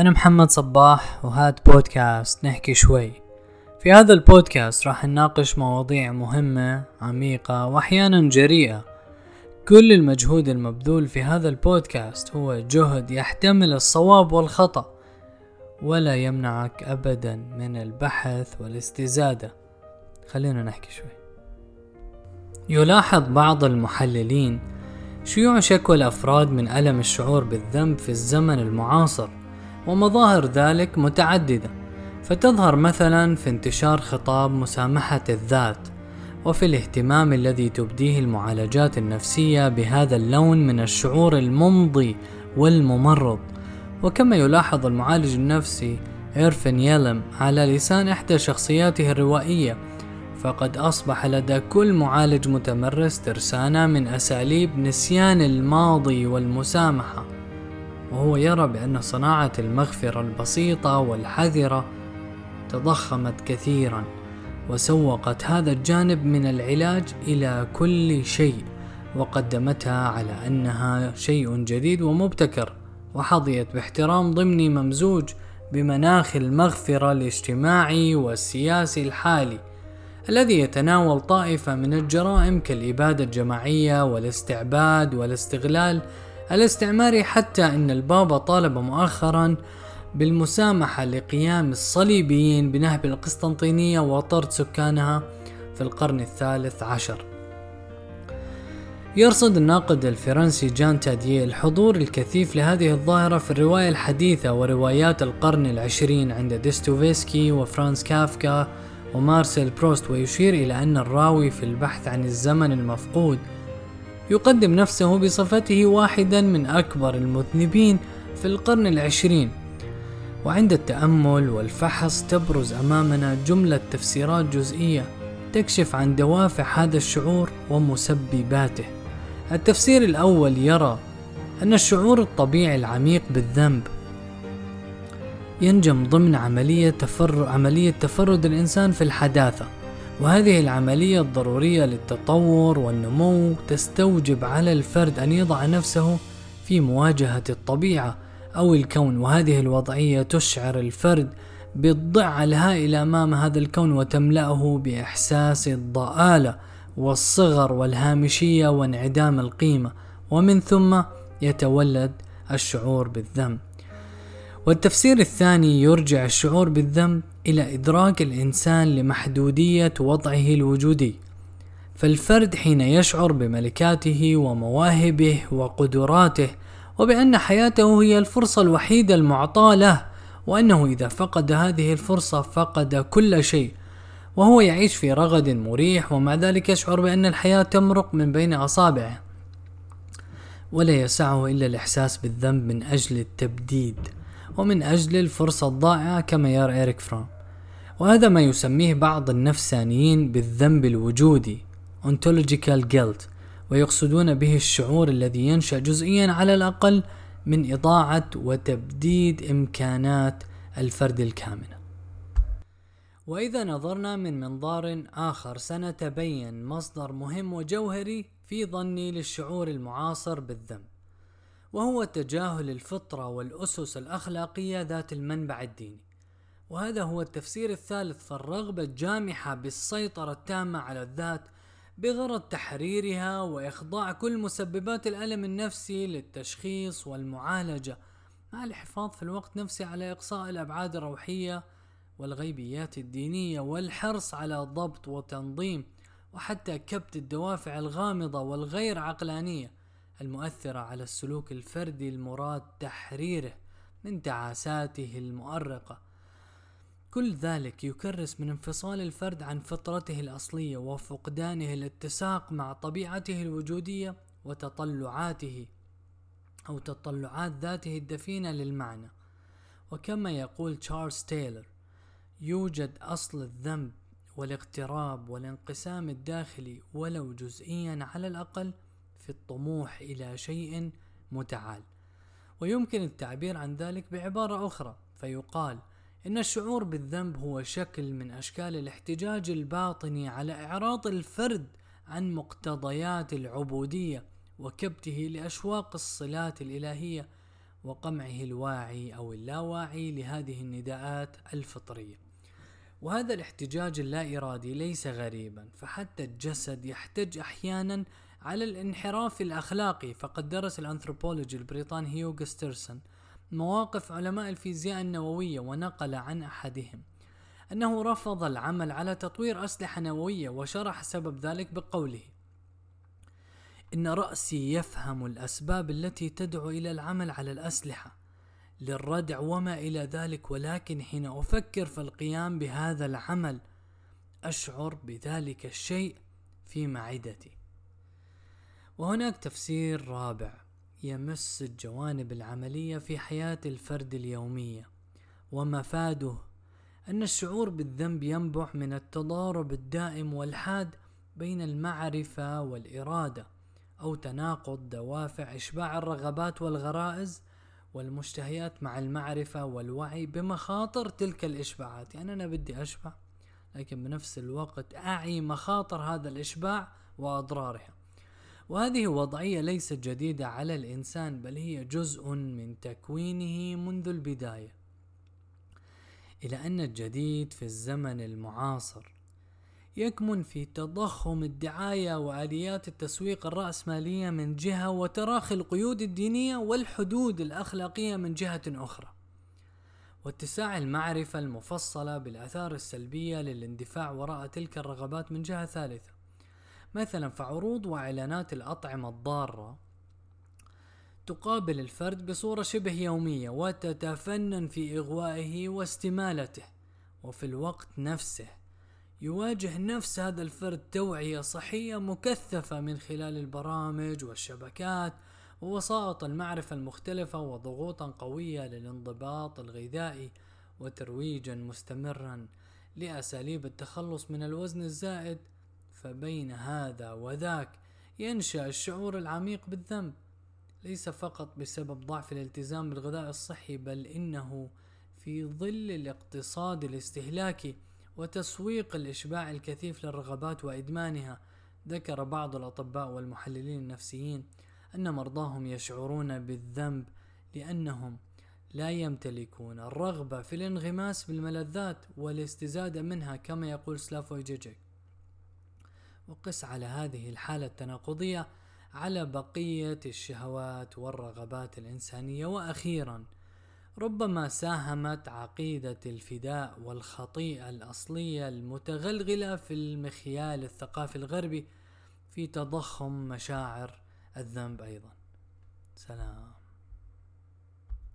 أنا محمد صباح وهاد بودكاست نحكي شوي. في هذا البودكاست راح نناقش مواضيع مهمة عميقة وأحيانا جريئة. كل المجهود المبذول في هذا البودكاست هو جهد يحتمل الصواب والخطأ ولا يمنعك أبدا من البحث والاستزادة. خلينا نحكي شوي. يلاحظ بعض المحللين شيوع شكوى الأفراد من ألم الشعور بالذنب في الزمن المعاصر. ومظاهر ذلك متعددة. فتظهر مثلا في انتشار خطاب مسامحة الذات وفي الاهتمام الذي تبديه المعالجات النفسية بهذا اللون من الشعور الممضي والممرض. وكما يلاحظ المعالج النفسي إيرفن يلم على لسان إحدى شخصياته الروائية فقد أصبح لدى كل معالج متمرس ترسانة من أساليب نسيان الماضي والمسامحة. وهو يرى بأن صناعة المغفرة البسيطة والحذرة تضخمت كثيرا وسوقت هذا الجانب من العلاج إلى كل شيء وقدمتها على أنها شيء جديد ومبتكر وحظيت باحترام ضمني ممزوج بمناخ المغفرة الاجتماعي والسياسي الحالي الذي يتناول طائفة من الجرائم كالإبادة الجماعية والاستعباد والاستغلال الاستعماري حتى أن البابا طالب مؤخرا بالمسامحة لقيام الصليبيين بنهب القسطنطينية وطرد سكانها في القرن الثالث عشر. يرصد الناقد الفرنسي جان تاديه الحضور الكثيف لهذه الظاهرة في الرواية الحديثة وروايات القرن العشرين عند ديستوفيسكي وفرانس كافكا ومارسيل بروست ويشير إلى أن الراوي في البحث عن الزمن المفقود يقدم نفسه بصفته واحدا من أكبر المذنبين في القرن العشرين. وعند التأمل والفحص تبرز أمامنا جملة تفسيرات جزئية تكشف عن دوافع هذا الشعور ومسبباته. التفسير الأول يرى أن الشعور الطبيعي العميق بالذنب ينجم ضمن عملية تفرد, عملية تفرد الإنسان في الحداثة. وهذه العملية الضرورية للتطور والنمو تستوجب على الفرد أن يضع نفسه في مواجهة الطبيعة أو الكون وهذه الوضعية تشعر الفرد بالضعة الهائلة أمام هذا الكون وتملأه بإحساس الضآلة والصغر والهامشية وانعدام القيمة ومن ثم يتولد الشعور بالذنب. والتفسير الثاني يرجع الشعور بالذنب إلى إدراك الإنسان لمحدودية وضعه الوجودي. فالفرد حين يشعر بملكاته ومواهبه وقدراته وبأن حياته هي الفرصة الوحيدة المعطاة له وأنه إذا فقد هذه الفرصة فقد كل شيء. وهو يعيش في رغد مريح ومع ذلك يشعر بأن الحياة تمرق من بين أصابعه. ولا يسعه إلا الإحساس بالذنب من أجل التبديد. ومن أجل الفرصة الضائعة كما يرى إريك فرام. وهذا ما يسميه بعض النفسانيين بالذنب الوجودي ontological guilt ويقصدون به الشعور الذي ينشأ جزئيا على الأقل من إضاعة وتبديد إمكانات الفرد الكامنة. وإذا نظرنا من منظار آخر سنتبين مصدر مهم وجوهري في ظني للشعور المعاصر بالذنب. وهو تجاهل الفطرة والأسس الأخلاقية ذات المنبع الديني. وهذا هو التفسير الثالث فالرغبة الجامحة بالسيطرة التامة على الذات بغرض تحريرها وإخضاع كل مسببات الألم النفسي للتشخيص والمعالجة مع الحفاظ في الوقت نفسه على إقصاء الأبعاد الروحية والغيبيات الدينية والحرص على ضبط وتنظيم وحتى كبت الدوافع الغامضة والغير عقلانية المؤثرة على السلوك الفردي المراد تحريره من تعاساته المؤرقة. كل ذلك يكرس من انفصال الفرد عن فطرته الأصلية وفقدانه الاتساق مع طبيعته الوجودية وتطلعاته أو تطلعات ذاته الدفينة للمعنى. وكما يقول تشارلز تايلر يوجد أصل الذنب والاغتراب والانقسام الداخلي ولو جزئيا على الأقل في الطموح إلى شيء متعال. ويمكن التعبير عن ذلك بعبارة أخرى فيقال إن الشعور بالذنب هو شكل من أشكال الاحتجاج الباطني على إعراض الفرد عن مقتضيات العبودية وكبته لأشواق الصلات الإلهية وقمعه الواعي أو اللاواعي لهذه النداءات الفطرية. وهذا الاحتجاج اللا إرادي ليس غريبا فحتى الجسد يحتج أحيانا على الانحراف الأخلاقي فقد درس الأنثروبولوجي البريطاني هيوغ ستيرسون مواقف علماء الفيزياء النووية ونقل عن أحدهم. أنه رفض العمل على تطوير أسلحة نووية وشرح سبب ذلك بقوله إن رأسي يفهم الأسباب التي تدعو إلى العمل على الأسلحة للردع وما إلى ذلك ولكن حين أفكر في القيام بهذا العمل أشعر بذلك الشيء في معدتي. وهناك تفسير رابع يمس الجوانب العملية في حياة الفرد اليومية ومفاده أن الشعور بالذنب ينبع من التضارب الدائم والحاد بين المعرفة والإرادة أو تناقض دوافع إشباع الرغبات والغرائز والمشتهيات مع المعرفة والوعي بمخاطر تلك الإشباعات. يعني أنا بدي أشبع لكن بنفس الوقت أعي مخاطر هذا الإشباع وأضرارها. وهذه وضعية ليست جديدة على الإنسان بل هي جزء من تكوينه منذ البداية. إلى أن الجديد في الزمن المعاصر يكمن في تضخم الدعاية وآليات التسويق الرأسمالية من جهة وتراخي القيود الدينية والحدود الأخلاقية من جهة أخرى. واتساع المعرفة المفصلة بالآثار السلبية للاندفاع وراء تلك الرغبات من جهة ثالثة. مثلا فعروض وإعلانات الأطعمة الضارة تقابل الفرد بصورة شبه يومية وتتفنن في إغوائه واستمالته وفي الوقت نفسه يواجه نفس هذا الفرد توعية صحية مكثفة من خلال البرامج والشبكات ووسائط المعرفة المختلفة وضغوطا قوية للانضباط الغذائي وترويجا مستمرا لأساليب التخلص من الوزن الزائد فبين هذا وذاك ينشأ الشعور العميق بالذنب. ليس فقط بسبب ضعف الالتزام بالغذاء الصحي بل إنه في ظل الاقتصاد الاستهلاكي وتسويق الإشباع الكثيف للرغبات وإدمانها ذكر بعض الأطباء والمحللين النفسيين أن مرضاهم يشعرون بالذنب لأنهم لا يمتلكون الرغبة في الانغماس بالملذات والاستزادة منها كما يقول سلافوي جيجيك. وقس على هذه الحالة التناقضية على بقية الشهوات والرغبات الإنسانية. وأخيرا ربما ساهمت عقيدة الفداء والخطيئة الأصلية المتغلغلة في المخيال الثقافي الغربي في تضخم مشاعر الذنب أيضا. سلام.